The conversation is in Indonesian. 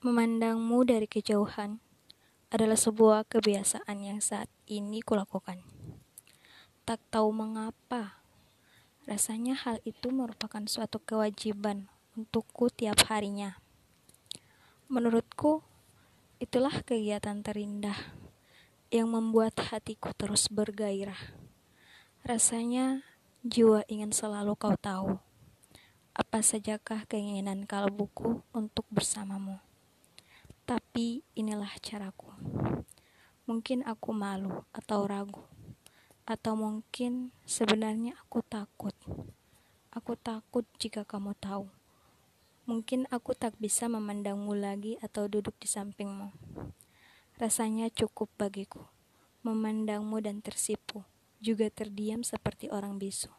Memandangmu dari kejauhan adalah sebuah kebiasaan yang saat ini kulakukan. Tak tahu mengapa, rasanya hal itu merupakan suatu kewajiban untukku tiap harinya. Menurutku, itulah kegiatan terindah yang membuat hatiku terus bergairah. Rasanya jiwa ingin selalu kau tahu. Apa sajakah keinginan kalbuku untuk bersamamu? Tapi inilah caraku. Mungkin aku malu atau ragu, atau mungkin sebenarnya aku takut. Aku takut jika kamu tahu. Mungkin aku tak bisa memandangmu lagi atau duduk di sampingmu. Rasanya cukup bagiku memandangmu dan tersipu, juga terdiam seperti orang bisu.